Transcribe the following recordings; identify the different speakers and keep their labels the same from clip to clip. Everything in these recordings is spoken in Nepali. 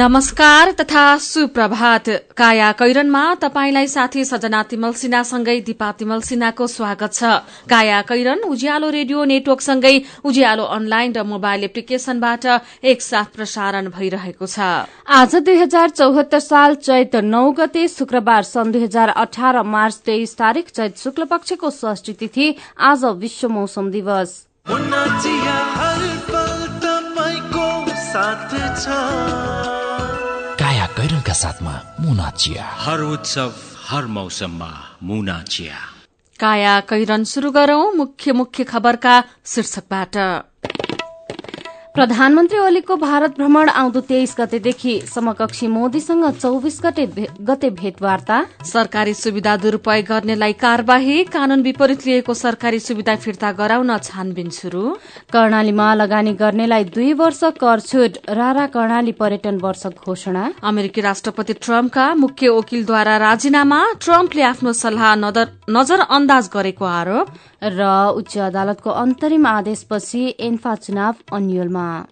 Speaker 1: नमस्कार तथा सुप्रभात। काया कैरनमा तपाईंलाई साथी सजना तिमल सिन्हासँगै दिपा तिमल सिन्हाको स्वागत छ। काया कैरन उज्यालो रेडियो नेटवर्कसँगै उज्यालो अनलाइन र मोबाइल एप्लिकेशनबाट एकसाथ प्रसारण भइरहेको छ।
Speaker 2: आज दुई हजार चौहत्तर साल चैत नौ गते शुक्रबार सन् दुई हजार अठार मार्च तेइस तारीक चैत शुक्ल पक्षको षष्ठी तिथि आज विश्व मौसम दिवस।
Speaker 3: साथ छ। साथमा मुना चिया।
Speaker 4: हर उत्सव हर मौसममा मुना चिया।
Speaker 1: काया कैरन शुरू गरौं मुख्य मुख्य खबरका शीर्षकबाट।
Speaker 2: प्रधानमन्त्री ओलीको भारत भ्रमण आउँदो तेइस गतेदेखि समकक्षी मोदीसँग चौविस गते भेटवार्ता।
Speaker 1: सरकारी सुविधा दुरूपयोग गर्नेलाई कार्यवाही कानून विपरीत लिएको सरकारी सुविधा फिर्ता गराउन छानबिन शुरू
Speaker 2: कर्णालीमा लगानी गर्नेलाई दुई वर्ष कर छुट रारा कर्णाली पर्यटन वर्ष घोषणा।
Speaker 1: अमेरिकी राष्ट्रपति ट्रम्पका मुख्य वकिलद्वारा राजीनामा ट्रम्पले आफ्नो सल्लाह नजर अन्दाज गरेको आरोप।
Speaker 2: र उच्च अदालतको अन्तरिम आदेशपछि एन्फा चुनाव अन्यलमा।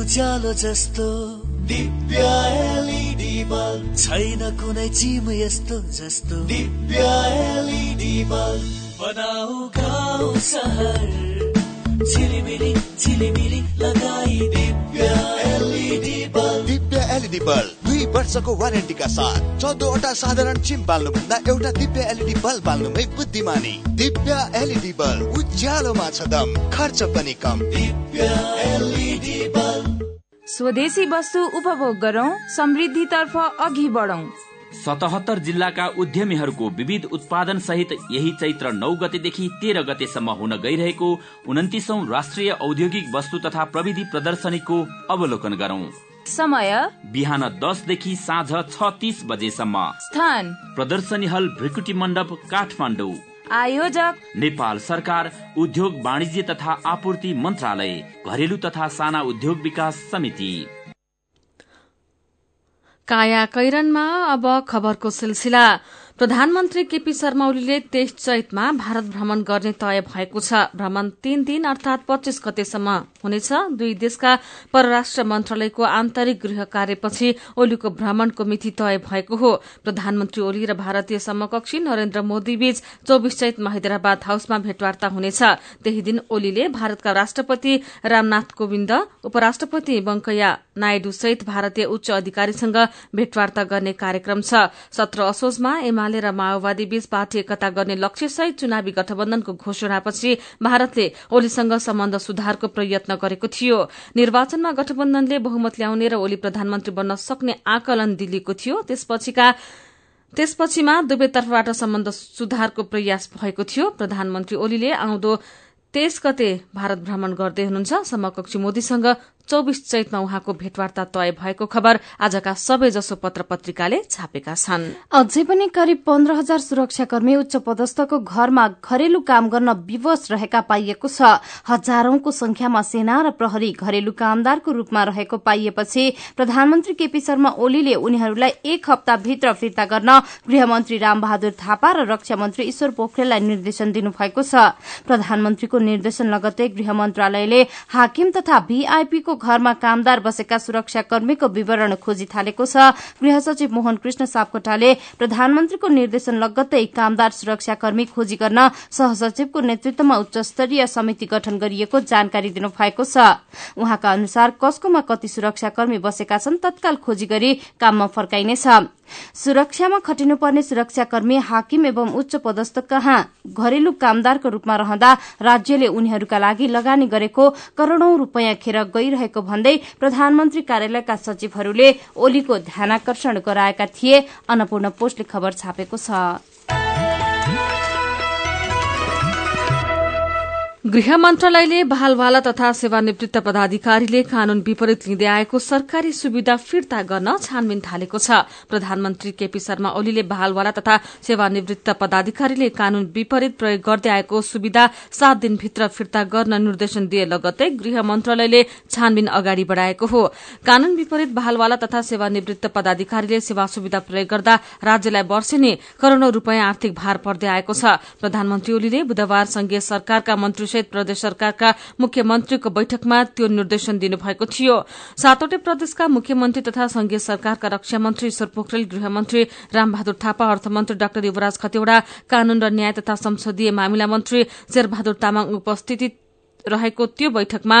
Speaker 5: उज्यालो जस्तो दिव्य एलइडी बल्ब। छैन कुनै चिम यस्तो जस्तो। Divya LED bulb. बनाऊ गाउँ सहर। झिलिमिली झिलिमिली लगाई Divya LED bulb.
Speaker 6: Divya LED bulb. दुई वर्षको वारेन्टीका साथ चौधवटा साधारण चिम बाल्नु भन्दा एउटा दिव्य एलइडी बल्ब बाल्नुमै बुद्धिमानी। दिव्य एलइडी बल्ब उज्यालोमा छ दम खर्च पनि कम। दिव्य
Speaker 7: एलइडी बल्ब। स्वदेशी वस्तु उपभोग गरौं समृद्धितर्फ अघि बढौं।
Speaker 8: सतहत्तर जिल्लाका उद्यमीहरूको विविध उत्पादन सहित यही चैत्र नौ गतेदेखि तेह्र गतेसम्म हुन गइरहेको उन्तिसौं राष्ट्रिय औद्योगिक वस्तु तथा प्रविधि प्रदर्शनीको अवलोकन गरौं।
Speaker 7: समय
Speaker 8: बिहान दसदेखि साँझ छ तीस बजेसम्म।
Speaker 7: स्थान
Speaker 8: प्रदर्शनी हल भ्रिकुटी मण्डप काठमाडौँ।
Speaker 7: आयोजक
Speaker 8: नेपाल सरकार उद्योग वाणिज्य तथा आपूर्ति मन्त्रालय घरेलु तथा साना उद्योग विकास समिति।
Speaker 1: काया कैरनमा अब खबरको सिलसिला। प्रधानमन्त्री केपी शर्मा ओलीले तेइस चैतमा भारत भ्रमण गर्ने तय भएको छ। भ्रमण तीन दिन अर्थात पच्चीस गतेसम्म हुनेछ। दुई देशका परराष्ट्र मन्त्रालयको आन्तरिक गृह कार्यपछि ओलीको भ्रमणको मिति तय भएको हो। प्रधानमन्त्री ओली र भारतीय समकक्षी नरेन्द्र मोदी बीच चौविस चैतमा हैदराबाद हाउसमा भेटवार्ता हुनेछ। त्यही दिन ओलीले भारतका राष्ट्रपति रामनाथ कोविन्द उपराष्ट्रपति वंकैया नायडू सहित भारतीय उच्च अधिकारीसँग भेटवार्ता गर्ने कार्यक्रम छ। सत्र असोजमा एमाले र माओवादी बीच पार्टी एकता गर्ने लक्ष्यसहित चुनावी गठबन्धनको घोषणापछि भारतले ओलीसँग सम्बन्ध सुधारको प्रयत्न गरेको थियो। निर्वाचनमा गठबन्धनले बहुमत ल्याउने र ओली प्रधानमन्त्री बन्न सक्ने आकलन दिलिएको थियो। त्यसपछिका त्यसपछिमा दुवैतर्फबाट सम्बन्ध सुधारको प्रयास भएको थियो। प्रधानमन्त्री ओलीले आउँदो तेइस गते भारत भ्रमण गर्दै हुनुहुन्छ। समकक्षी मोदीसँग चौबिस चैतमा उहाँको भेटवार्ता तय भएको खबर आजका सबैजसो पत्र पत्रिकाले छापेका छन्।
Speaker 2: अझै पनि करिब पन्ध्र हजार सुरक्षाकर्मी उच्च पदस्थको घरमा घरेलु काम गर्न विवश रहेका पाइएको छ। हजारौंको संख्यामा सेना र प्रहरी घरेलु कामदारको रूपमा रहेको पाइएपछि प्रधानमन्त्री केपी शर्मा ओलीले उनीहरूलाई एक हप्ताभित्र फिर्ता गर्न गृहमन्त्री रामबहादुर थापा र रक्षा मन्त्री ईश्वर पोखरेललाई निर्देशन दिनुभएको छ। प्रधानमन्त्रीको निर्देशन लगत्तै गृह मन्त्रालयले हाकिम तथा भीआईपीको घरमा कामदार बसेका सुरक्षाकर्मीको विवरण खोजी थालेको छ। गृह सचिव मोहन कृष्ण सापकोटाले प्रधानमन्त्रीको निर्देशन लगत्तै कामदार सुरक्षाकर्मी खोजी गर्न सहसचिवको नेतृत्वमा उच्च स्तरीय समिति गठन गरिएको जानकारी दिनुभएको छ। उहाँका अनुसार कसकोमा कति सुरक्षाकर्मी बसेका छन् तत्काल खोजी गरी काममा फर्काइनेछ। सुरक्षामा खटिनुपर्ने सुरक्षाकर्मी हाकिम एवं उच्च पदस्थ कहाँ घरेलु कामदारको रूपमा रहँदा राज्यले उनीहरूका लागि लगानी गरेको करोड़ौं रूपियाँ खेर गइरहेको भन्दै प्रधानमन्त्री कार्यालयका सचिवहरूले ओलीको ध्यानकर्षण गराएका थिए। अन्नपूर्ण पोस्टले खबर छापेको छ।
Speaker 1: गृह मन्त्रालयले बालबाला तथा सेवानिवृत्त पदाधिकारीले कानून विपरीत लिँदै आएको सरकारी सुविधा फिर्ता गर्न छानबिन थालेको छ। प्रधानमन्त्री केपी शर्मा ओलीले बालबाला तथा सेवानिवृत्त पदाधिकारीले कानून विपरीत प्रयोग गर्दै आएको सुविधा सात दिनभित्र फिर्ता गर्न निर्देशन दिए लगत्तै गृह मन्त्रालयले छानबिन अगाडि बढ़ाएको हो। कानून विपरीत बालबाला तथा सेवानिवृत्त पदाधिकारीले सेवा सुविधा प्रयोग गर्दा राज्यलाई वर्षेनी करोड़ौं रूपियाँ आर्थिक भार पर्दै आएको छ। प्रधानमन्त्री ओलीले बुधबार संघीय सरकारका मन्त्री सहित प्रदेश सरकारका मुख्यमन्त्रीको बैठकमा त्यो निर्देशन दिनुभएको थियो। सातवटै प्रदेशका मुख्यमन्त्री तथा संघीय सरकारका रक्षा मन्त्री ईश्वर पोखरेल गृहमन्त्री रामबहादुर थापा अर्थमन्त्री डाक्टर युवराज खतिवड़ा कानून र न्याय तथा संसदीय मामिला मन्त्री शेरबहादुर तामाङ उपस्थिति रहेको त्यो बैठकमा।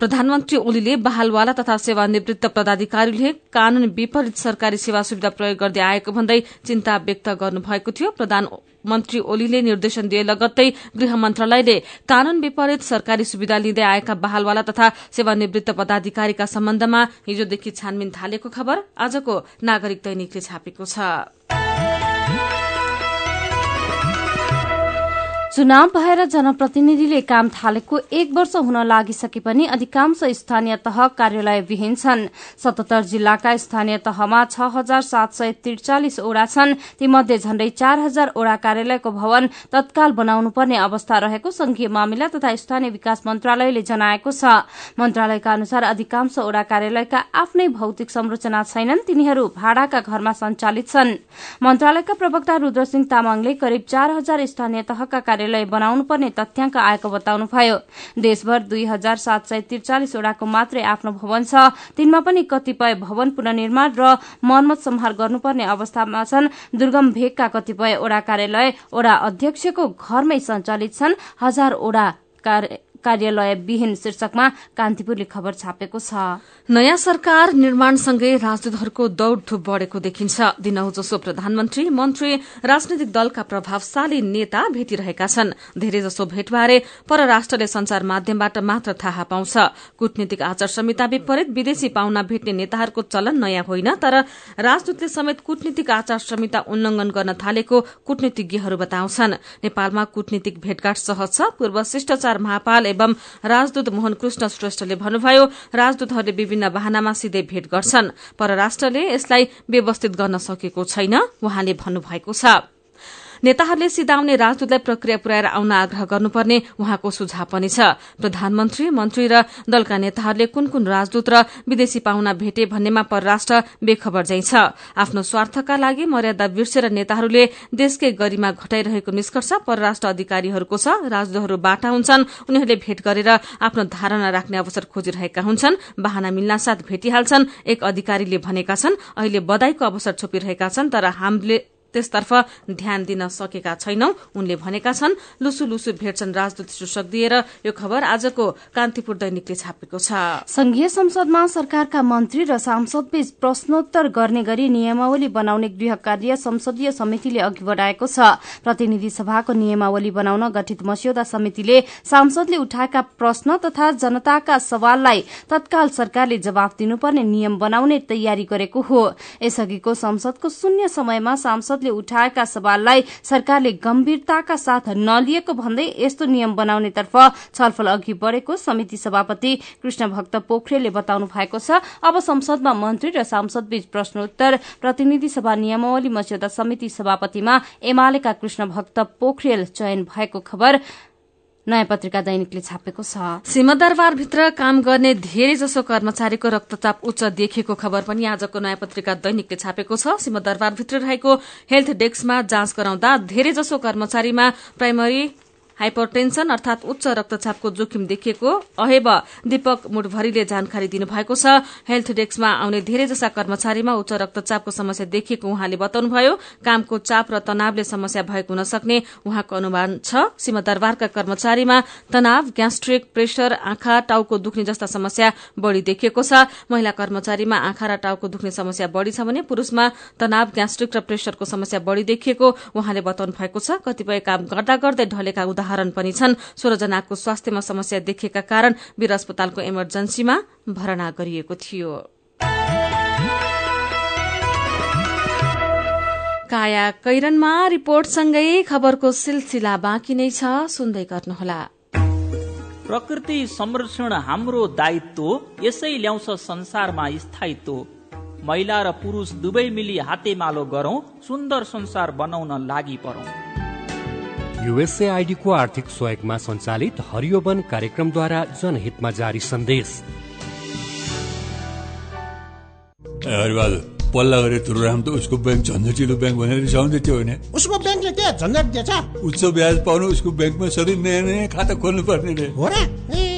Speaker 1: प्रधानमन्त्री ओलीले बहालवाला तथा सेवानिवृत्त पदाधिकारीले कानून विपरीत सरकारी सेवा सुविधा प्रयोग गर्दै आएको भन्दै चिन्ता व्यक्त गर्नुभएको थियो। प्रधानमन्त्री ओलीले निर्देशन दिए लगत्तै गृह मन्त्रालयले कानून विपरीत सरकारी सुविधा लिँदै आएका बहालवाला तथा सेवानिवृत्त पदाधिकारीका सम्बन्धमा हिजोदेखि छानबिन थालेको खबर आजको नागरिक दैनिकले छापेको छ।
Speaker 2: चुनाव भएर जनप्रतिनिधिले काम थालेको एक वर्ष हुन लागिसके पनि अधिकांश स्थानीय तह कार्यालय विहीन छन्। सतहत्तर जिल्लाका स्थानीय तहमा छ हजार सात सय त्रिचालिस ओडा छन्। तीमध्ये झण्डै चार हजार ओडा कार्यालयको भवन तत्काल बनाउनु पर्ने अवस्था रहेको संघीय मामिला तथा स्थानीय विकास मन्त्रालयले जनाएको छ। मन्त्रालयका अनुसार अधिकांश ओडा कार्यालयका आफ्नै भौतिक संरचना छैनन्। तिनीहरू भाड़ाका घरमा सञ्चालित छन्। मन्त्रालयका प्रवक्ता रूद्रसिंह तामाङले करिब चार हजार स्थानीय तहका कार्यालय कार्यालय बनाउनु पर्ने तथ्याङ्क आएको बताउनुभयो। देशभर दुई हजार सात सय त्रिचालिसवटाको मात्रै आफ्नो भवन छ। तिनमा पनि कतिपय भवन पुननिर्माण र मर्मत संहार गर्नुपर्ने अवस्थामा छन्। दुर्गम भेगका कतिपय ओडा कार्यालय ओडा अध्यक्षको घरमै सञ्चालित छन्। हजार ओडा कार्यालय विहीन शीर्षकमा कान्तिपुरले खबर छापेको छ।
Speaker 1: नयाँ सरकार निर्माणसँगै राजदूतहरूको दौड़धुप बढ़ेको देखिन्छ। दिनहु जसो प्रधानमन्त्री मन्त्री राजनैतिक दलका प्रभावशाली नेता भेटिरहेका छन्। धेरैजसो भेटबारे परराष्ट्रले संचार माध्यमबाट मात्र थाहा पाउँछ। कूटनीतिक आचार संहिता विपरीत विदेशी पाहुना भेट्ने नेताहरूको चलन नयाँ होइन तर राजदूतले समेत कूटनीतिक आचार संहिता उल्लंघन गर्न थालेको कूटनीतिज्ञहरू बताउँछन्। नेपालमा कूटनीतिक भेटघाट सहज छ। पूर्व शिष्टाचार महापाल एवं राजदूत मोहन कृष्ण श्रेष्ठले भन्नुभयो राजदूतहरूले विभिन्न वाहनामा सिधै भेट गर्छन् परराष्ट्रले यसलाई व्यवस्थित गर्न सकेको छैन उहाँले भन्नुभएको छ। नेताहरूले सिधाउने राजदूतलाई प्रक्रिया पुर्याएर आउन आग्रह गर्नुपर्ने उहाँको सुझाव पनि छ। प्रधानमन्त्री मन्त्री र दलका नेताहरूले कुन कुन राजदूत र विदेशी पाहुना भेटे भन्नेमा परराष्ट्र बेखबर छ। आफ्नो स्वार्थका लागि मर्यादा बिर्सेर नेताहरूले देशकै गरिमा घटाइरहेको निष्कर्ष परराष्ट्र अधिकारीहरूको छ। राजदूतहरू बाटा हुन्छन् उनीहरूले भेट गरेर आफ्नो धारणा राख्ने अवसर खोजिरहेका हुन्छन् वाहना मिल्नासाथ भेटिहाल्छन् एक अधिकारीले भनेका छन् अहिले बधाईको अवसर छोपिरहेका छन् तर हामीले त्यसतर्फ ध्यान दिन सकेका छैनौं। उनले भनेका छन् लुसु लुसु भेट्छन् राजदूत शीर्षक दिएर। यो खबर आजको कान्तिपुर दैनिकले छापेको छ।
Speaker 2: संघीय संसदमा सरकारका मन्त्री र सांसदबीच प्रश्नोत्तर गर्ने गरी नियमावली बनाउने गृह कार्य संसदीय समितिले अघि बढ़ाएको छ। प्रतिनिधि सभाको नियमावली बनाउन गठित मस्यौदा समितिले सांसदले उठाएका प्रश्न तथा जनताका सवाललाई तत्काल सरकारले जवाफ दिनुपर्ने नियम बनाउने तयारी गरेको हो। यसअघिको संसदको शून्य समयमा सांसद संसदले उठाएका सवाललाई सरकारले गम्भीरताका साथ नलिएको भन्दै यस्तो नियम बनाउनेतर्फ छलफल अघि बढ़ेको समिति सभापति कृष्ण भक्त पोखरेलले बताउनु भएको छ। अब संसदमा मन्त्री र सांसदबीच प्रश्नोत्तर। प्रतिनिधि सभा नियमावली मस्यौदा समिति सभापतिमा एमालेका कृष्ण भक्त पोखरेल चयन भएको खबर। नयाँ पत्रिका दैनिकले छापेको छ।
Speaker 1: सिंहदरबारभित्र काम गर्ने धेरै जसो कर्मचारीको रक्तचाप उच्च देखिएको खबर पनि आजको नयाँ पत्रिका दैनिकले छापेको छ। सिंहदरबारभित्र रहेको हेल्थ डेस्कमा जाँच गराउँदा धेरै जसो कर्मचारीमा प्राइमरी हाइपरटेन्सन अर्थात उच्च रक्तचापको जोखिम देखिएको अहेब दीपक मुठभरीले जानकारी दिनुभएको छ। हेल्थ डेस्कमा आउने धेरै जसा कर्मचारीमा उच्च रक्तचापको समस्या देखिएको उहाँले बताउनुभयो। कामको चाप र तनावले समस्या भएको हुन सक्ने उहाँको अनुमान छ। सीमादरबारका कर्मचारीमा तनाव ग्यास्ट्रिक प्रेशर आँखा टाउको दुख्ने जस्ता समस्या बढ़ी देखिएको छ। महिला कर्मचारीमा आँखा र टाउको दुख्ने समस्या बढ़ी छ भने पुरूषमा तनाव ग्यास्ट्रिक र प्रेशरको समस्या बढ़ी देखिएको उहाँले बताउनु भएको छ। कतिपय काम गर्दा गर्दै ढलेका उदाहरण उदाहरण पनि छन्। सोह्रजनाको स्वास्थ्यमा समस्या देखिएका कारण वीर अस्पतालको इमर्जेन्सीमा भर्ना गरिएको थियो। काया कैरनमा रिपोर्टसँगै खबरको सिलसिला बाँकी नै छ। सुन्दै गर्नुहोला।
Speaker 9: प्रकृति संरक्षण हाम्रो दायित्व यसै ल्याउँछ संसारमा स्थायित्व। महिला र पुरुष दुवै मिली हातेमालो गरौं सुन्दर संसार बनाउन लागि परौं।
Speaker 10: युएसएआईडीको आर्थिक सहयोगमा सञ्चालित हरियो वन कार्यक्रमद्वारा जनहितमा जारी सन्देश।
Speaker 11: पल्ला गरे तुरुराम त उसको ब्याङ्क झन्झटिलो ब्याङ्क भनेर रिसाउँदै थियो भने
Speaker 12: उसको ब्याङ्कले के झन्झट दिएछ।
Speaker 11: उच्च ब्याज पाउनु उसको ब्याङ्कमा सधैँ नयाँ नयाँ खाता खोल्नु पर्ने रे।
Speaker 12: हो र?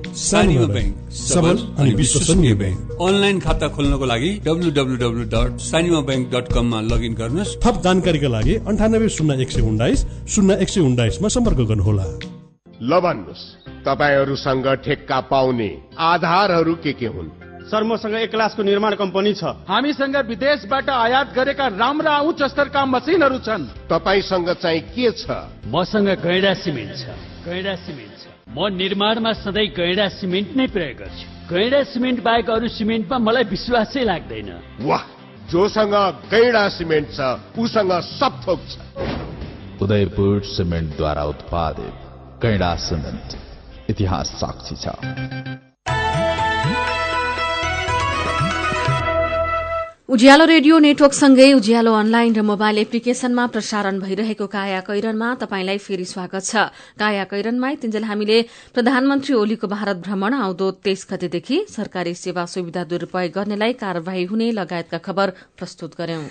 Speaker 11: सानीमा ब्याङ्क सबल अनि विश्वसनीय ब्याङ्क अनलाइन खाता खोल्नको लागि W W W dot Sanima bank dot कममा लगइन गर्नुहोस्।
Speaker 13: थप जानकारीका लागि अन्ठानब्बे शून्य एक सय उन्नाइस शून्य एक सय उन्नाइसमा सम्पर्क गर्नुहोला।
Speaker 14: ल भन्नुहोस् तपाईँहरूसँग ठेक्का पाउने आधारहरू के के हुन्?
Speaker 15: सर मसँग एक क्लासको निर्माण कम्पनी छ।
Speaker 16: हामीसँग विदेशबाट आयात गरेका राम्रा उच्च स्तरका मसिनहरू छन्।
Speaker 14: तपाईँसँग चाहिँ के छ?
Speaker 17: मसँग गैडा सिमेन्ट छ। गैडा सिमेन्ट। म निर्माणमा सधैँ गैडा सिमेन्ट नै प्रयोग गर्छु। गैडा सिमेन्ट बाहेक अरू सिमेन्टमा मलाई विश्वासै लाग्दैन।
Speaker 14: वाह! जोसँग गैडा सिमेन्ट छ उसँग सब थोक छ।
Speaker 3: उदयपुर सिमेन्टद्वारा उत्पादित गैडा सिमेन्ट इतिहास साक्षी छ।
Speaker 1: उज्यालो रेडियो नेटवर्कसँगै उज्यालो अनलाइन र मोबाइल एप्लिकेशनमा प्रसारण भइरहेको काया कैरनमा तपाईंलाई फेरि स्वागत छ। काया कैरनमा तिन्जेल हामीले प्रधानमन्त्री ओलीको भारत भ्रमण आउँदो तेइस गतेदेखि सरकारी सेवा सुविधा दुरूपयोग गर्नेलाई कार्यवाही हुने लगायतका खबर प्रस्तुत गर्यौं।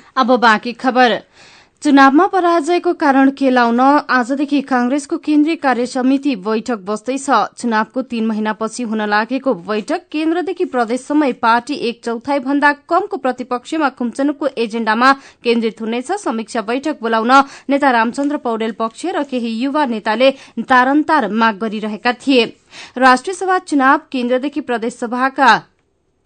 Speaker 2: चुनावमा पराजयको कारण केलाउन आजदेखि कांग्रेसको केन्द्रीय कार्य समिति बैठक बस्दैछ चुनावको तीन महिनापछि हुन लागेको बैठक केन्द्रदेखि प्रदेशसम्मै पार्टी एक चौथाई भन्दा कमको प्रतिपक्षमा खुम्चनुको एजेण्डामा केन्द्रित हुनेछ। समीक्षा बैठक बोलाउन नेता रामचन्द्र पौडेल पक्ष र केही युवा नेताले तारन्तार माग गरिरहेका थिए। राष्ट्रिय सभा चुनाव केन्द्रदेखि प्रदेशसभाका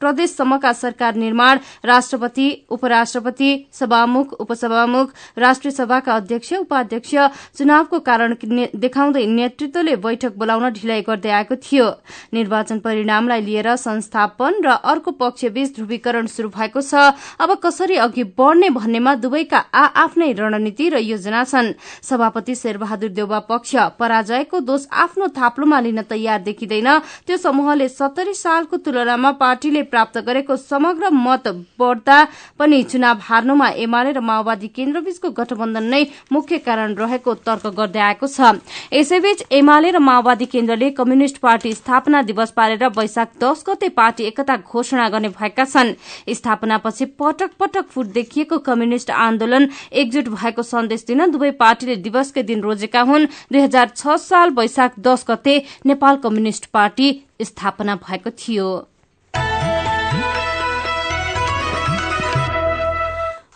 Speaker 2: प्रदेशसम्मका सरकार निर्माण राष्ट्रपति उपराष्ट्रपति सभामुख उपसभामुख राष्ट्रिय सभाका अध्यक्ष उपाध्यक्ष चुनावको कारण देखाउँदै नेतृत्वले बैठक बोलाउन ढिलाइ गर्दै आएको थियो। निर्वाचन परिणामलाई लिएर संस्थापन र अर्को पक्षबीच ध्रुवीकरण शुरू भएको छ। अब कसरी अघि बढ़ने भन्नेमा दुवैका आ आफ्नै रणनीति र योजना छन्। सभापति शेरबहादुर देउबा पक्ष पराजयको दोष आफ्नो थाप्लोमा लिन तयार देखिँदैन। त्यो समूहले सत्तरी सालको तुलनामा पार्टीले प्राप्त गरेको समग्र मत बढ्दा पनि चुनाव हार्नुमा एमाले र माओवादी केन्द्रबीचको गठबन्धन नै मुख्य कारण रहेको तर्क गर्दै आएको छ। यसैबीच एमाले र माओवादी केन्द्रले कम्युनिष्ट पार्टी स्थापना दिवस पारेर वैशाख दश गते पार्टी एकता घोषणा गर्ने भएका छन्। स्थापनापछि पटक पटक फुट देखिएको कम्युनिष्ट आन्दोलन एकजुट भएको सन्देश दिन दुवै पार्टीले दिवसकै दिन रोजेका हुन्। दुई हजार छ साल वैशाख दश गते नेपाल कम्युनिष्ट पार्टी स्थापना भएको थियो।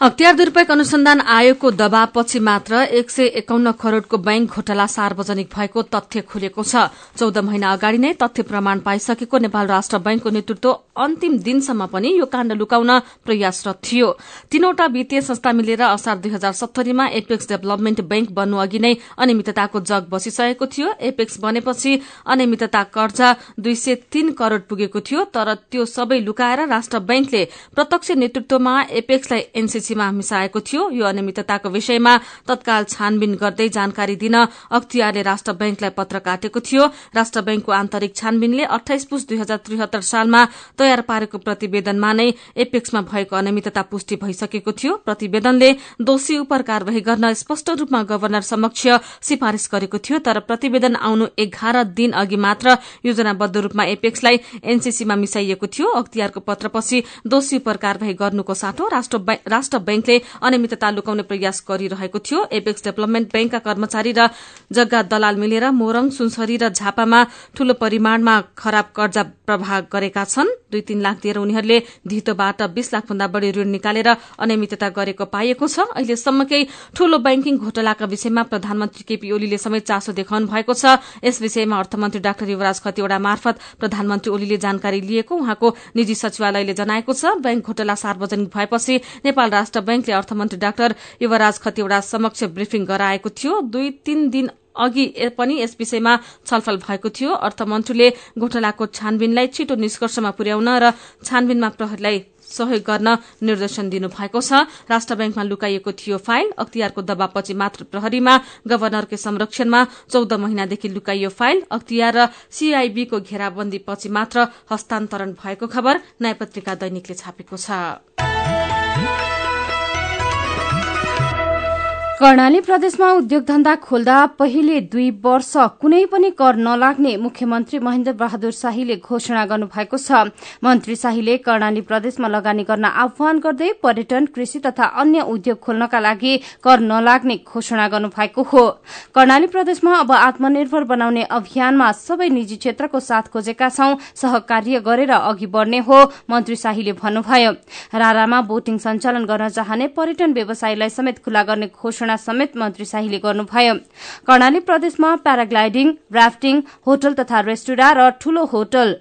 Speaker 1: अख्तियार दुरूपयोग अनुसन्धान आयोगको दबावपछि मात्र एक सय एकाउन्न करोड़को बैंक घोटाला सार्वजनिक भएको तथ्य खुलेको छ। चौध महिना अगाडि नै तथ्य प्रमाण पाइसकेको नेपाल राष्ट्र बैंकको नेतृत्व अन्तिम दिनसम्म पनि यो काण्ड लुकाउन प्रयासरत थियो। तीनवटा वित्तीय संस्था मिलेर असार दुई हजार सत्तरीमा एपेक्स डेभलपमेन्ट बैंक बन्नु अघि नै अनियमितताको जग बसिसकेको थियो। एपेक्स बनेपछि अनियमितता कर्जा दुई सय तीन करोड़ पुगेको थियो तर त्यो सबै लुकाएर राष्ट्र बैंकले प्रत्यक्ष नेतृत्वमा एपेक्सलाई एनसीसी सूचीमा मिसाएको थियो। यो अनियमितताको विषयमा तत्काल छानबिन गर्दै जानकारी दिन अख्तियारले राष्ट्र बैंकलाई पत्र काटेको थियो। राष्ट्र बैंकको आन्तरिक छानबिनले अठाइस पुस दुई हजार त्रिहत्तर सालमा तयार पारेको प्रतिवेदनमा नै एपेक्समा भएको अनियमितता पुष्टि भइसकेको थियो। प्रतिवेदनले दोषी उप कार्यवाही गर्न स्पष्ट रूपमा गवर्नर समक्ष सिफारिश गरेको थियो तर प्रतिवेदन आउनु एघार दिन अघि मात्र योजनाबद्ध रूपमा एपेक्सलाई एनसीसीमा मिसाइएको थियो। अख्तियारको पत्रपछि दोषी उप कार्यवाही गर्नुको साटो राष्ट्र बैंकले अनियमितता लुकाउने प्रयास गरिरहेको थियो। एपेक्स डेभलपमेन्ट बैंकका कर्मचारी र जग्गा दलाल मिलेर मोरङ सुनसरी र झापामा ठूलो परिमाणमा खराब कर्जा प्रवाह गरेका छन्। दुई तीन लाख दिएर उनीहरूले धितोबाट बीस लाख भन्दा बढ़ी ऋण निकालेर अनियमितता गरेको पाइएको छ। अहिलेसम्मकै ठूलो बैंकिङ घोटालाका विषयमा प्रधानमन्त्री केपी ओलीले समेत चासो देखाउनु भएको छ। यस विषयमा अर्थमन्त्री डाक्टर युवराज खतिवड़ा मार्फत प्रधानमन्त्री ओलीले जानकारी लिएको उहाँको निजी सचिवालयले जनाएको छ। बैंक घोटाला सार्वजनिक भएपछि नेपाल राष्ट्र बैंकले अर्थमन्त्री डाक्टर युवराज खतिवड़ा समक्ष ब्रिफिङ गराएको थियो। दुई तीन दिन अघि पनि यस विषयमा छलफल भएको थियो। अर्थमन्त्रीले घोटालाको छानबिनलाई छिटो निष्कर्षमा पुर्याउन र छानबिनमा प्रहरीलाई सहयोग गर्न निर्देशन दिनुभएको छ। राष्ट्र ब्याङ्कमा लुकाइएको थियो फाइल। अख्तियारको दबावपछि मात्र प्रहरीमा गवर्नरकै संरक्षणमा चौध महिनादेखि लुकाइयो फाइल। अख्तियार र सीआईबीको घेराबन्दीपछि मात्र हस्तान्तरण भएको खबर नयाँ पत्रिका दैनिकले छापेको छ।
Speaker 2: कर्णाली प्रदेशमा उद्योग धन्दा खोल्दा पहिले दुई वर्ष कुनै पनि कर नलाग्ने मुख्यमन्त्री महेन्द्र बहादुर शाहीले घोषणा गर्नुभएको छ। मन्त्री शाहीले कर्णाली प्रदेशमा लगानी गर्न आह्वान गर्दै पर्यटन कृषि तथा अन्य उद्योग खोल्नका लागि कर नलाग्ने घोषणा गर्नुभएको हो। कर्णाली प्रदेशमा अब आत्मनिर्भर बनाउने अभियानमा सबै निजी क्षेत्रको साथ खोजेका छौं सहकार्य गरेर अघि बढ़ने हो मन्त्री शाहीले भन्नुभयो। रारामा बोटिङ सञ्चालन गर्न चाहने पर्यटन व्यवसायीलाई समेत खुला गर्ने घोषणा घोषणा समेत मन्त्री शाहीले गर्नुभयो। कर्णाली प्रदेशमा प्याराग्लाइडिङ राफ्टिङ होटल तथा रेस्टुरा र ठूलो होटल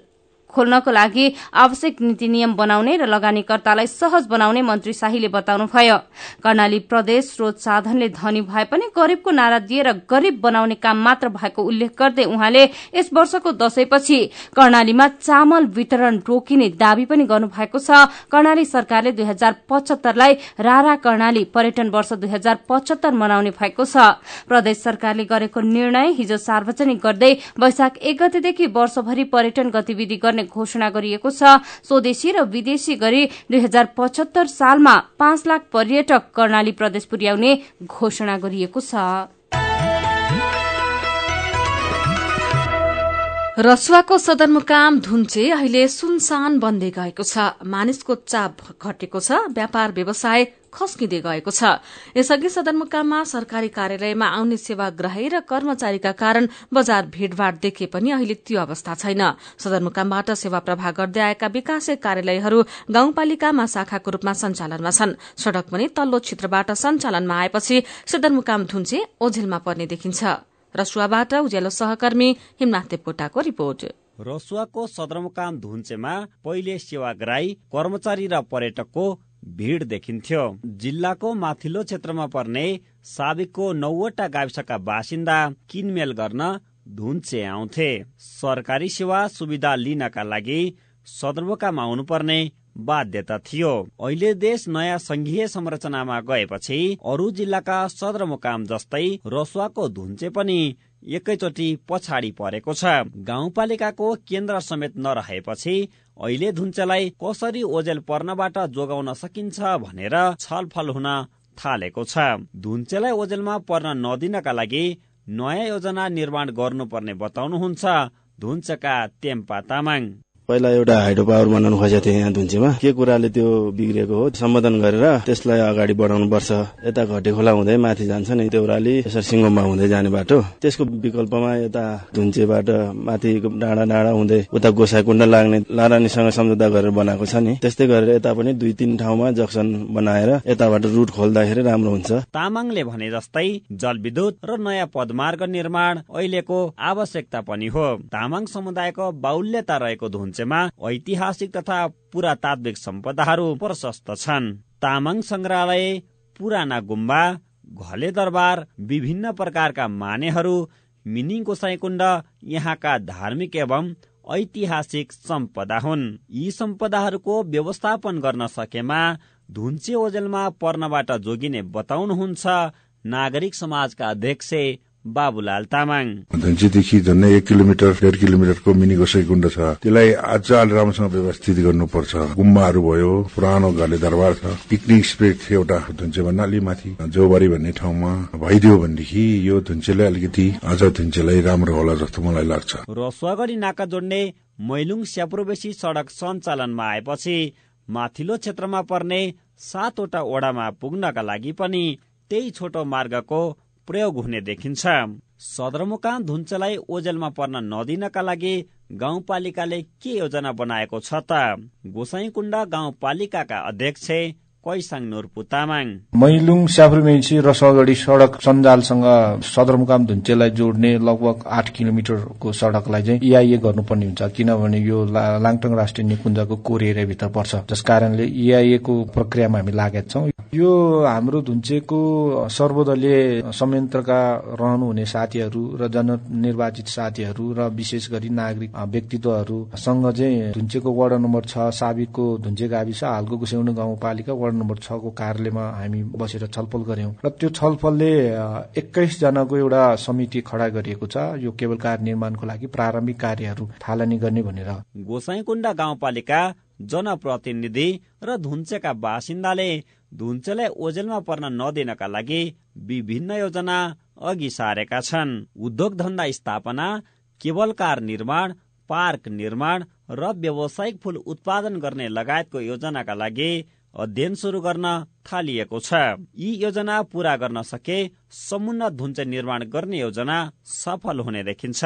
Speaker 2: खोल्नको लागि आवश्यक नीति नियम बनाउने र लगानीकर्तालाई सहज बनाउने मन्त्री शाहीले बताउनुभयो। कर्णाली प्रदेश स्रोत साधनले धनी भए पनि गरीबको नारा दिएर गरीब बनाउने काम मात्र भएको उल्लेख गर्दै उहाँले यस वर्षको दशैंपछि कर्णालीमा चामल वितरण रोकिने दावी पनि गर्नुभएको छ। कर्णाली सरकारले दुई हजार पचहत्तरलाई रारा कर्णाली पर्यटन वर्ष दुई हजार पचहत्तर मनाउने भएको छ। प्रदेश सरकारले गरेको निर्णय हिजो सार्वजनिक गर्दै वैशाख एक गतेदेखि वर्षभरि पर्यटन गतिविधि गर्ने गर्ने घोषणा गरिएको छ। स्वदेशी र विदेशी गरी दुई हजार पचहत्तर सालमा पाँच लाख पर्यटक कर्णाली प्रदेश पुर्याउने घोषणा गरिएको छ।
Speaker 1: रसुवाको सदरमुकाम धुन्चे अहिले सुनसान बन्दै गएको छ। मानिसको चाप घटेको छ। व्यापार व्यवसाय खस्किँदै गएको छ। यसअघि सदरमुकाममा सरकारी कार्यालयमा आउने सेवाग्राही र कर्मचारीका कारण बजार भीड़भाड़ देखे पनि अहिले त्यो अवस्था छैन। सदरमुकामबाट सेवा प्रवाह गर्दै आएका विकासे कार्यालयहरू गाउँपालिकामा शाखाको रूपमा सञ्चालनमा छन्। सड़क पनि तल्लो क्षेत्रबाट सञ्चालनमा आएपछि सदरमुकाम धुन्चे ओझेलमा पर्ने देखिन्छ। रसुवाबाट उज्यालो सहकर्मी हिमनाथ देवकोटाको रिपोर्ट।
Speaker 18: रसुवाको सदरमुकाम धुन्चेमा पहिले सेवाग्राही कर्मचारी र पर्यटकको भीड़ देखिन्थ्यो। जिल्लाको माथिल्लो क्षेत्रमा पर्ने साबिकको नौवटा गाविसका बासिन्दा किनमेल गर्न धुन्चे आउँथे। सरकारी सेवा सुविधा लिनका लागि सदरमुकाम आउनुपर्ने बाध्यता थियो। अहिले देश नयाँ संघीय संरचनामा गएपछि अरू जिल्लाका सदरमुकाम जस्तै रसुवाको धुन्चे पनि एकैचोटि पछाडि परेको छ। गाउँपालिकाको केन्द्र समेत नरहेपछि अहिले धुन्चेलाई कसरी ओजेल पर्नबाट जोगाउन सकिन्छ भनेर छलफल हुन थालेको छ। धुन्चेलाई ओजेलमा पर्न नदिनका लागि नयाँ योजना निर्माण गर्नुपर्ने बताउनुहुन्छ धुन्चका तेम्पा तामाङ।
Speaker 19: पहिला एउटा हाइड्रो पावर बनाउनु खोजेको थियो यहाँ धुन्चीमा। के कुराले त्यो बिग्रेको हो सम्बोधन गरेर त्यसलाई अगाडि बढाउनु पर्छ। यता घटे खोला हुँदै माथि जान्छ नि देउराली यसरी सिङ्गोमा हुँदै जाने बाटो। त्यसको विकल्पमा यता धुन्चेबाट माथि डाँडा डाँडा हुँदै उता गोसाइकुण्ड लाग्ने लारानीसँग सम्झौता गरेर बनाएको छ नि। त्यस्तै गरेर यता पनि दुई तिन ठाउँमा जक्सन बनाएर यताबाट रुट खोल्दाखेरि राम्रो हुन्छ।
Speaker 18: तामाङले भने जस्तै जलविद्युत र नयाँ पदमार्ग निर्माण अहिलेको आवश्यकता पनि हो। तामाङ समुदायको बाहुल्यता रहेको धुन्छ राज्यमा ऐतिहासिक तथा पुरातात्विक सम्पदाहरू प्रशस्त छन्। तामाङ संग्रहालय पुराना गुम्बा घले दरबार विभिन्न प्रकारका मानेहरू मिनिङ गोसाइकुण्ड यहाँका धार्मिक एवं ऐतिहासिक सम्पदा हुन्। यी सम्पदाहरूको व्यवस्थापन गर्न सकेमा धुन्चे ओजेलमा पर्नबाट जोगिने बताउनुहुन्छ नागरिक समाजका अध्यक्ष बाबुलाल तामाङ।
Speaker 20: धन्चीदेखि झन्डै एक किलोमिटर डेढ किलोमिटरको मिनी गोसाइकुण्ड छ त्यसलाई अझ अलि राम्रोसँग व्यवस्थित गर्नुपर्छ। गुम्बाहरू भयो पुरानो घरले दरबार छ पिकनिक स्पेट थियो एउटा धुन्चे भन्दा अलि माथि। जोबारी भन्ने ठाउँमा भइदियो भनेदेखि यो धुन्चेलाई अलिकति अझ धुन्चेलाई राम्रो होला जस्तो मलाई लाग्छ।
Speaker 18: रसुवागढी नाका जोड्ने मैलुङ स्याप्रोबेसी सड़क सञ्चालनमा आएपछि माथिल्लो क्षेत्रमा पर्ने सातवटा ओडामा पुग्नका लागि पनि त्यही छोटो मार्गको प्रयोग हुने देखिन्छ। सदरमुकाम धुन्चलाई ओजेलमा पर्न नदिनका लागि गाउँपालिकाले के योजना बनाएको छ त? गोसाइकुण्ड गाउँपालिकाका अध्यक्ष कैसाङ नोर्पु तामाङ
Speaker 21: मैलुङ स्याफ्रुमेन्सी सड़क सञ्जालसँग सदरमुकाम धुन्चेलाई जोड्ने लगभग आठ किलोमिटरको सड़कलाई चाहिँ इआइए गर्नुपर्ने हुन्छ किनभने यो लाङटङ राष्ट्रिय निकुञ्जको कोर एरियाभित्र पर्छ जस कारणले इआइए को प्रक्रियामा हामी लागेका छौँ। यो हाम्रो धुन्चेको सर्वदलीय संयन्त्रका रहनुहुने साथीहरू र जननिर्वाचित साथीहरू र विशेष गरी नागरिक व्यक्तित्वहरूसँग चाहिँ धुन्चेको वार्ड नम्बर छ साबिकको धुन्चे गाविस हालको गुसेउनु गाउँपालिका वार्ड नम्बर छको कार्यालयमा हामी बसेर छलफल गर्यौं र त्यो छलफलले एक्काइस जनाको एउटा समिति खडा गरिएको छ। यो केवल कार निर्माणको लागि प्रारम्भिक कार्यहरू थालनी गर्ने भनेर।
Speaker 18: गोसाइकुण्डा गाउँपालिका जनप्रतिनिधि र धुन्चेका बासिन्दाले धुन्चेलाई ओजेलमा पर्न नदिनका लागि विभिन्न योजना अघि सारेका छन्। उद्योग धन्दा स्थापना केवल कार निर्माण पार्क निर्माण र व्यावसायिक फूल उत्पादन गर्ने लगायतको योजनाका लागि अध्ययन सुरु गर्न थालिएको छ। यी योजना पूरा गर्न सके समुन्नत धुन्चे निर्माण गर्ने योजना सफल हुने देखिन्छ।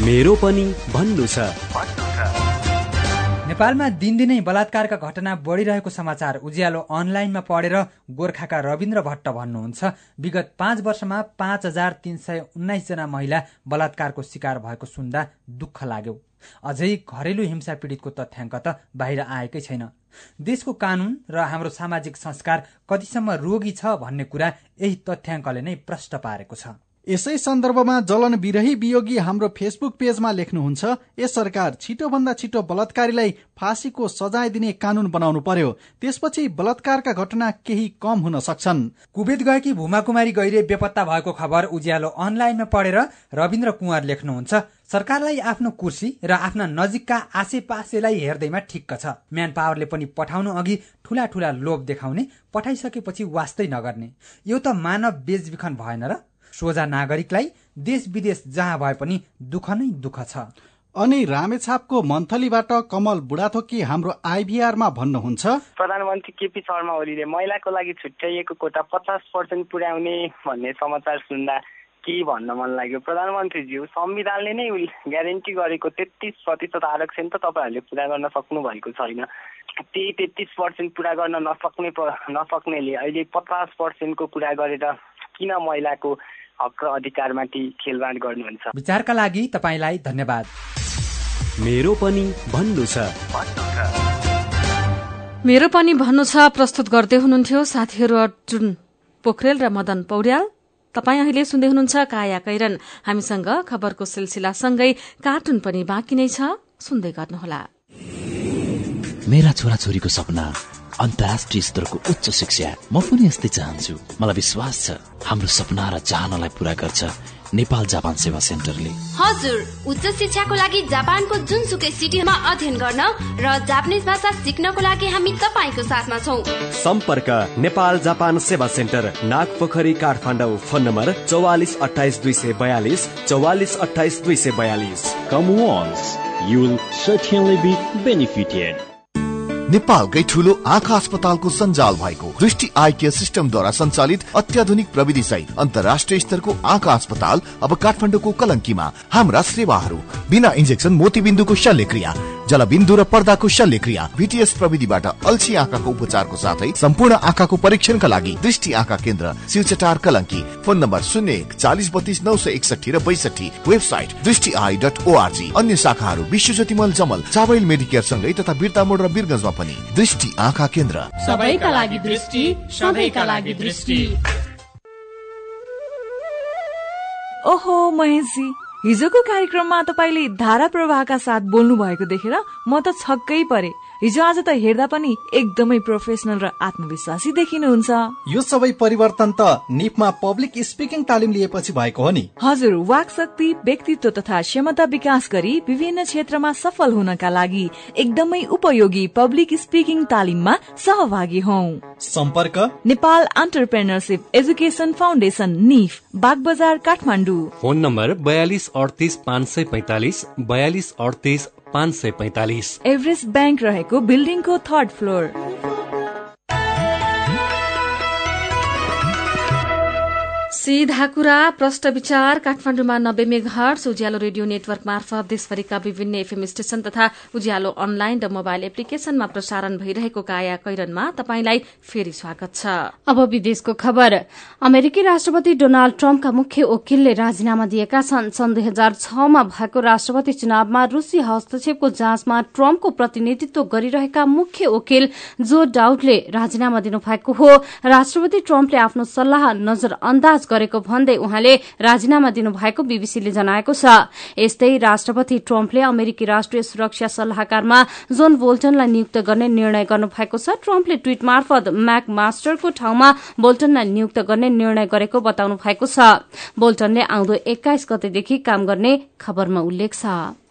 Speaker 10: मेरो पनि भन्नु छ।
Speaker 22: नेपालमा दिनदिनै बलात्कारका घटना बढिरहेको समाचार उज्यालो अनलाइनमा पढेर गोर्खाका रविन्द्र भट्ट भन्नुहुन्छ। विगत पाँच वर्षमा पाँच हजार तिन सय उन्नाइसजना महिला बलात्कारको शिकार भएको सुन्दा दुःख लाग्यो। अझै घरेलु हिंसा पीडितको तथ्याङ्क त बाहिर आएकै छैन। देशको कानून र हाम्रो सामाजिक संस्कार कतिसम्म रोगी छ भन्ने कुरा यही तथ्याङ्कले नै प्रष्ट पारेको छ।
Speaker 23: यसै सन्दर्भमा जलन विरही वियोगी हाम्रो फेसबुक पेजमा लेख्नुहुन्छ ए सरकार छिटोभन्दा छिटो बलात्कारीलाई फाँसीको सजाय दिने कानून बनाउनु पर्यो। त्यसपछि बलात्कारका घटना केही कम हुन सक्छन्।
Speaker 22: कुवेत गएकी भूमा कुमारी गैरे बेपत्ता भएको खबर उज्यालो अनलाइनमा पढेर रविन्द्र कुमार लेख्नुहुन्छ सरकारलाई आफ्नो कुर्सी र आफ्ना नजिकका आसेपासेलाई हेर्दैमा ठिक्क छ। म्यान पावरले पनि पठाउनु अघि ठूला ठूला लोभ देखाउने पठाइसकेपछि वास्तै नगर्ने। यो त मानव बेचबिखन भएन र सोझा नागरिकलाई देश विदेश जहाँ भए पनि दुःख नै दुःख छ।
Speaker 23: अनि रामेछापको मन्थलीबाट कमल बुढाथोकी हाम्रो आइभीआरमा भन्नुहुन्छ?
Speaker 24: प्रधानमन्त्री केपी शर्मा ओलीले महिलाको लागि छुट्याइएको कोटा पचास पर्सेन्ट पुर्याउने भन्ने समाचार सुन्दा के भन्न मन लाग्यो? प्रधानमन्त्रीज्यू संविधानले नै ग्यारेन्टी गरेको तेत्तिस प्रतिशत आरक्षण त तपाईँहरूले पुरा गर्न सक्नु भएको छैन। त्यही तेत्तिस पर्सेन्ट पुरा गर्न नसक्ने नसक्नेले अहिले पचास पर्सेन्टको कुरा गरेर किन महिलाको हक र अधिकारमाथि खेलवाड गर्नुहुन्छ।
Speaker 22: विचारका लागि तपाईँलाई धन्यवाद।
Speaker 10: मेरो पनि भन्नु छ।
Speaker 1: मेरो पनि भन्नु छ प्रस्तुत गर्दै हुनुहुन्थ्यो साथीहरू अर्जुन पोखरेल र मदन पौड्याल। तपाईँ अहिले सुन्दै हुनुहुन्छ काया कैरन। हामीसँग खबरको सिलसिलासँगै कार्टुन पनि बाँकी नै छ। सुन्दै गर्नुहोला।
Speaker 3: मेरा छोराछोरीको सपना अन्तर्राष्ट्रिय स्तरको उच्च शिक्षा। म पनि यस्तै चाहन्छु। मलाई विश्वास छ हाम्रो सपना र चाहनालाई पूरा गर्छ नेपाल जापान सेवा सेन्टरले।
Speaker 25: हजुर उच्च शिक्षाको लागि जापानको जुनसुकै सिटीमा अध्ययन गर्न र जापानिज भाषा सिक्नको लागि हामी तपाईँको साथमा छौ।
Speaker 26: सम्पर्क नेपाल जापान सेवा सेन्टर नाग पोखरी काठमाडौँ फोन नम्बर चौवालिस अठाइस दुई सय बयालिस चौवालिस अठाइस दुई सय बयालिस।
Speaker 4: Come once you will certainly be benefited.
Speaker 6: नेपालकै ठुलो आँखा अस्पतालको सञ्जाल भएको दृष्टि आई केयर सिस्टमद्वारा सञ्चालित अत्याधुनिक प्रविधि सहित अन्तर्राष्ट्रिय स्तरको आँखा अस्पताल अब काठमाडौँको कलङ्कीमा हाम्रा सेवाहरू। बिना इन्जेक्सन मोतीबिन्दुको शल्यक्रिया। जलबिन्दु र पर्दाको शल्यक्रिया भिटिएस प्रविधिबाट अल्छी आँखाको उपचारको साथै सम्पूर्ण आँखाको परीक्षणका लागि दृष्टि आँखा केन्द्र शिवचटार कलङ्की फोन नम्बर शून्य एक चालिस बत्तीस नौ सय एकसठी र बैसठी वेबसाइट दृष्टि आई डट ओआरजी अन्य शाखाहरू विश्व ज्योतिमल जमल चावल मेडिकेयर सँगै तथा बिर्ता मोड र बिरगंजमा पनि दृष्टि आँखा केन्द्र।
Speaker 25: सबैका लागि दृष्टि सधैँका लागि दृष्टि।
Speaker 7: ओहो महेशजी। हिजोको कार्यक्रममा तपाईँले धारा प्रवाहका साथ बोल्नु भएको देखेर म त छक्कै परे। हिजो आज त हेर्दा पनि एकदमै प्रोफेसनल र आत्मविश्वासी देखिनुहुन्छ।
Speaker 23: यो सबै परिवर्तन त निपमा पब्लिक स्पिकिङ तालिम लिएपछि भएको हो नि।
Speaker 7: हजुर वाक शक्ति व्यक्तित्व तथा क्षमता विकास गरी विभिन्न क्षेत्रमा सफल हुनका लागि एकदमै उपयोगी पब्लिक स्पिकिङ तालिममा सहभागी हौ।
Speaker 23: सम्पर्क?
Speaker 7: नेपाल अन्टरप्रेनरसिप एजुकेसन फाउन्डेसन निफ बाग बजार काठमाडौँ।
Speaker 10: फोन नम्बर बयालिस अडतिस पाँच सय पैतालिस बयालिस अडतिस पाँच सय पैतालिस।
Speaker 7: एभरेस्ट ब्याङ्क रहेको बिल्डिङको थर्ड फ्लोर।
Speaker 1: सीधा कुरा प्रष्ट विचार काठमाडौँमा नब्बे मेघहर्स उज्यालो रेडियो नेटवर्क मार्फत देशभरिका विभिन्न एफएम स्टेशन तथा उज्यालो अनलाइन र मोबाइल एप्लिकेशनमा प्रसारण भइरहेको काया कैरनमा तपाईंलाई फेरि स्वागत छ।
Speaker 2: अब विदेशको खबर। अमेरिकी राष्ट्रपति डोनाल्ड ट्रम्पका मुख्य वकिलले राजीनामा दिएका छन्। सन् दुई हजार छमा भएको राष्ट्रपति चुनावमा रूसी हस्तक्षेपको जाँचमा ट्रम्पको प्रतिनिधित्व गरिरहेका मुख्य वकिल जो डाउटले राजीनामा दिनुभएको हो राष्ट्रपति ट्रम्पले आफ्नो सल्लाह नजर अन्दाज गरेको भन्दै उहाँले राजीनामा दिनुभएको बीबीसीले जनाएको छ। यस्तै राष्ट्रपति ट्रम्पले अमेरिकी राष्ट्रिय सुरक्षा सल्लाहकारमा जोन बोल्टनलाई नियुक्त गर्ने निर्णय गर्नुभएको छ। ट्रम्पले ट्वीट मार्फत म्याक मास्टरको ठाउँमा बोल्टनलाई नियुक्त गर्ने निर्णय गरेको बताउनु भएको छ। बोल्टनले आउँदो एक्काइस गतेदेखि काम गर्ने खबरमा उल्लेख छ।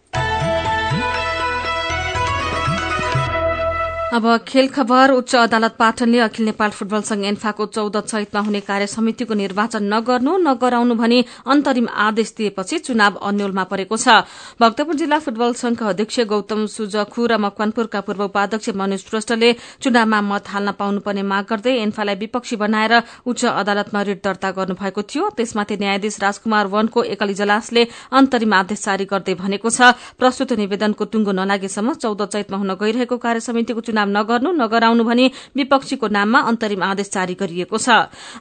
Speaker 1: अब खेल खबर उच्च अदालत पाटनले अखिल नेपाल फुटबल संघ एन्फाको चौध चैतमा हुने कार्य समितिको निर्वाचन नगर्नु नगराउनु भनी अन्तरिम आदेश दिएपछि चुनाव अन्यलमा परेको छ। भक्तपुर जिल्ला फुटबल संघका अध्यक्ष गौतम सुजखु र मकवानपुरका पूर्व उपाध्यक्ष मनोज श्रेष्ठले चुनावमा मत हाल्न पाउनुपर्ने माग गर्दै एन्फालाई विपक्षी बनाएर उच्च अदालतमा रिट दर्ता गर्नुभएको थियो। त्यसमाथि न्यायाधीश राजकुमार वनको एकल इजलासले अन्तरिम आदेश जारी गर्दै भनेको छ। प्रस्तुत निवेदनको टुङ्गो नलागेसम्म चौध चैतमा हुन गइरहेको कार्य समितिको चुनाव नगर्नु नगराउनु भनी विपक्षीको नाममा अन्तरिम आदेश जारी गरिएको छ।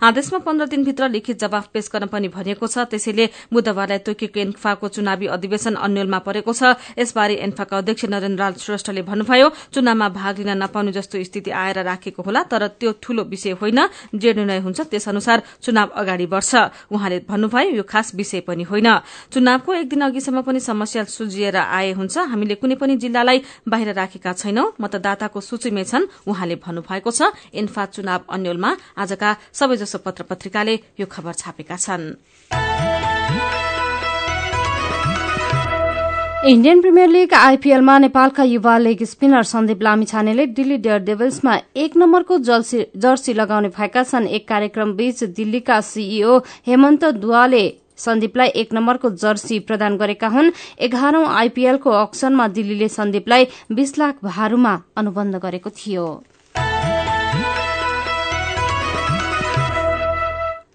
Speaker 1: आदेशमा पन्ध्र दिनभित्र लिखित जवाफ पेश गर्न पनि भनिएको छ। त्यसैले बुधबारलाई तोकिएको एन्फाको चुनावी अधिवेशन अन्यलमा परेको छ। यसबारे एन्फाका अध्यक्ष नरेन्द्र श्रेष्ठले भन्नुभयो चुनावमा भाग लिन नपाउने जस्तो स्थिति आएर राखेको होला तर त्यो ठूलो विषय होइन। जे निर्णय हुन्छ त्यसअनुसार चुनाव अगाडि बढ़छ। उहाँले भन्नुभयो यो खास विषय पनि होइन। चुनावको एक दिन अघिसम्म पनि समस्या सुझिएर आए हुन्छ। हामीले कुनै पनि जिल्लालाई बाहिर राखेका छैनौं। मतदाताको सूचीमै छन्। उहाँले भन्नुभएको छ इन्फा चुनाव अन्यलमा आजका सबैजसो पत्र पत्रिकाले यो खबर छापेका छन्।
Speaker 2: इण्डियन प्रिमियर लीग आईपीएलमा नेपालका युवा लेग स्पिनर सन्दीप लामिछानेले दिल्ली डेयर डेभल्समा एक नम्बरको जर्सी लगाउने भएका छन्। एक कार्यक्रम बीच दिल्लीका सीईओ हेमन्त दुवाले सन्दीपलाई एक नम्बरको जर्सी प्रदान गरेका हुन्। एघारौं आईपीएलको अक्सनमा दिल्लीले सन्दीपलाई बीस लाख भारूमा अनुबन्ध गरेको थियो।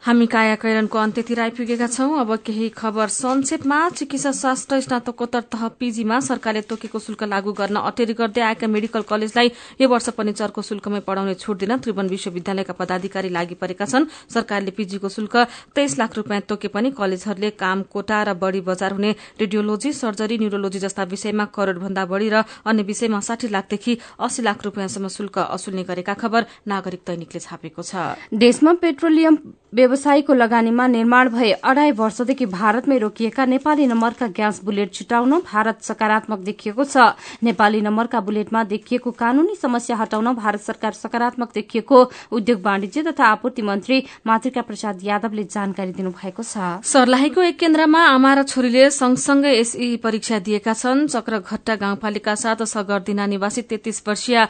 Speaker 1: हामी काया कैरनको अन्त्यतिर आइपुगेका छौं। अब केही खबर संक्षेपमा चिकित्सा शास्त्र स्नातकोत्तर तह पीजीमा सरकारले तोकेको शुल्क लागू गर्न अटेरी गर्दै आएका मेडिकल कलेजलाई यो वर्ष पनि चर्को शुल्कमै पढ़ाउने छूट दिन त्रिभुवन विश्वविद्यालयका पदाधिकारी लागि परेका छन्। सरकारले पीजीको शुल्क तेइस लाख रूपियाँ तोके पनि कलेजहरूले काम कोटा र बढ़ी बजार हुने रेडियोलोजी सर्जरी न्यूरोलोजी जस्ता विषयमा करोड़ भन्दा बढ़ी र अन्य विषयमा साठी लाखदेखि अस्सी लाख रूपियाँसम्म शुल्क असुल्ने गरेका खबर नागरिक दैनिकले छापेको छ।
Speaker 2: देशमा पेट्रोलियम व्यवसायीको लगानीमा निर्माण भए अढ़ाई वर्षदेखि भारतमै रोकिएका नेपाली नम्बरका ग्यास बुलेट छुटाउन भारत सकारात्मक देखिएको छ। नेपाली नम्बरका बुलेटमा देखिएको कानूनी समस्या हटाउन भारत सरकार सकारात्मक देखिएको उद्योग वाणिज्य तथा आपूर्ति मन्त्री मातृका प्रसाद यादवले जानकारी दिनुभएको छ।
Speaker 1: सर्लाहीको एक केन्द्रमा आमा र छोरीले सँगसँगै एसई परीक्षा दिएका छन्। चक्रघट्टा गाउँपालिका साथ सगरदिना निवासी तेत्तीस वर्षीय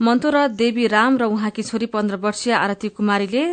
Speaker 1: मन्तोरा देवी राम र उहाँकी छोरी पन्ध्र वर्षीय आरती कुमारीले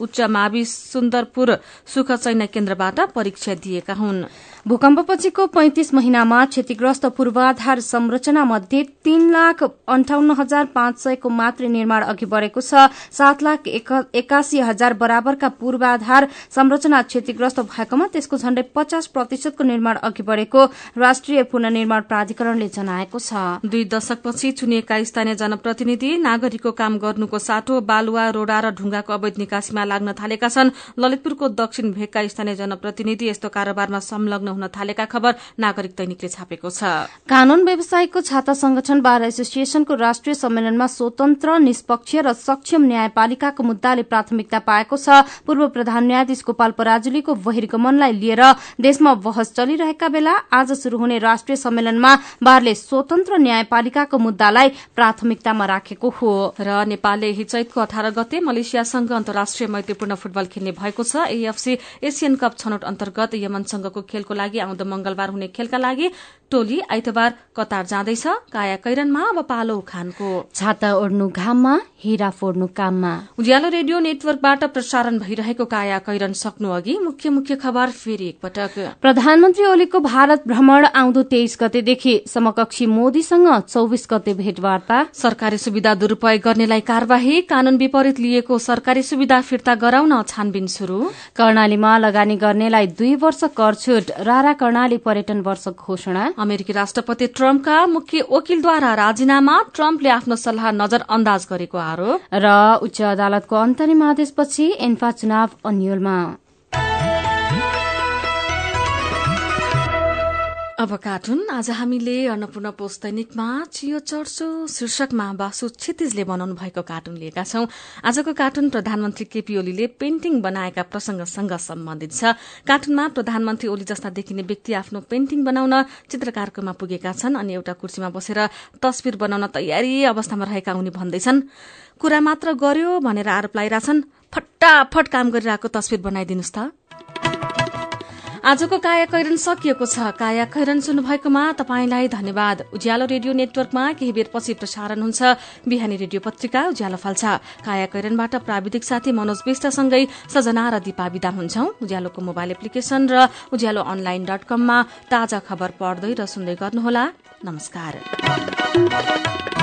Speaker 1: उच्च मावि सुन्दरपुर सुख चैना केन्द्रबाट परीक्षा दिएका हुन्।
Speaker 2: भूकम्पपछिको पैंतिस महिनामा क्षतिग्रस्त पूर्वाधार संरचना मध्ये तीन लाख अन्ठाउन्न हजार पाँच सयको मात्रै निर्माण अघि बढ़ेको छ। सात लाख एकासी हजार बराबरका पूर्वाधार संरचना क्षतिग्रस्त भएकोमा त्यसको झण्डै पचास प्रतिशतको निर्माण अघि बढ़ेको राष्ट्रिय पुननिर्माण प्राधिकरणले जनाएको छ।
Speaker 1: दुई दशकपछि चुनिएका स्थानीय जनप्रतिनिधि नागरिकको काम गर्नुको साटो बालुवा रोडा र ढुङ्गाको अवैध निकासीमा लाग्न थालेका छन्। ललितपुरको दक्षिण भेगका स्थानीय जनप्रतिनिधि यस्तो कारोबारमा संलग्न हुन थालेका खबर नागरिक दैनिकले छापेको छ।
Speaker 2: कानून व्यवसायको छाता संगठन बार एसोसिएशनको राष्ट्रिय सम्मेलनमा स्वतन्त्र निष्पक्ष र सक्षम न्यायपालिकाको मुद्दाले प्राथमिकता पाएको छ। पूर्व प्रधान न्यायाधीश गोपाल पराजुलीको बहिर्गमनलाई लिएर देशमा बहस चलिरहेका बेला आज शुरू हुने राष्ट्रिय सम्मेलनमा बारले स्वतन्त्र न्यायपालिकाको मुद्दालाई प्राथमिकतामा राखेको हो।
Speaker 1: र नेपालले हिचैतको अठार गते मलेसियासँग अन्तर्राष्ट्रिय मैत्रीपूर्ण फुटबल खेल्ने भएको छ। एएफसी एसियन कप छनौट अन्तर्गत यमनसँगको खेलको लागि आउँदो मंगलबार हुने खेलका लागि टोली आइतबार कतार जाँदैछ काया कैरनमा अब पालो उखानको
Speaker 2: छाता ओढ्नु घाममा हिरा फोड्नु काममा।
Speaker 1: उज्यालो रेडियो नेटवर्कबाट प्रसारण भइरहेको काया कैरन सक्नु अघि मुख्य मुख्य खबर फेरि एकपटक।
Speaker 2: प्रधानमन्त्री ओलीको भारत भ्रमण आउँदो तेइस गतेदेखि समकक्षी मोदीसँग चौविस गते भेटवार्ता।
Speaker 1: सरकारी सुविधा दुरूपयोग गर्नेलाई कार्यवाही कानून विपरीत लिएको सरकारी सुविधा फिर्ता गराउन छानबिन शुरू
Speaker 2: कर्णालीमा लगानी गर्नेलाई दुई वर्ष कर छुट रारा कर्णाली पर्यटन वर्ष घोषणा।
Speaker 1: अमेरिकी राष्ट्रपति ट्रम्पका मुख्य वकिलद्वारा राजीनामा ट्रम्पले आफ्नो सल्लाह नजर अन्दाज गरेको आरोप।
Speaker 2: र उच्च अदालतको अन्तरिम आदेशपछि एन्फा चुनाव अन्यलमा।
Speaker 1: अब कार्टुन आज हामीले अन्नपूर्ण पोस्ट दैनिकमा चियो चर्चो शीर्षकमा बासु क्षितिजले बनाउनु भएको कार्टुन लिएका छौं। आजको कार्टुन प्रधानमन्त्री केपी ओलीले पेन्टिङ बनाएका प्रसंगसँग सम्बन्धित छ। कार्टुनमा प्रधानमन्त्री ओली जस्ता देखिने व्यक्ति आफ्नो पेन्टिङ बनाउन चित्रकारकोमा पुगेका छन् अनि एउटा कुर्सीमा बसेर तस्विर बनाउन तयारी अवस्थामा रहेका उनी भन्दैछन्। कुरा मात्र गर्यो भनेर आरोप लगाइरहेछन् फटाफट काम गरिरहेको तस्विर बनाइदिनुहोस् त। आजको काया कैरन सकिएको छ। काया कैरन सुन्नुभएकोमा तपाईँलाई धन्यवाद। उज्यालो रेडियो नेटवर्कमा केही बेरपछि प्रसारण हुन्छ। बिहानी रेडियो पत्रिका उज्यालो फाल्छ। काया कैरनबाट प्राविधिक साथी मनोज विष्टसँगै सजना र दिपा विदा हुन्छौ। उज्यालोको मोबाइल एप्लिकेशन र उज्यालो अनलाइन डट कममा ताजा खबर पढ्दै र सुन्दै गर्नुहोला। नमस्कार।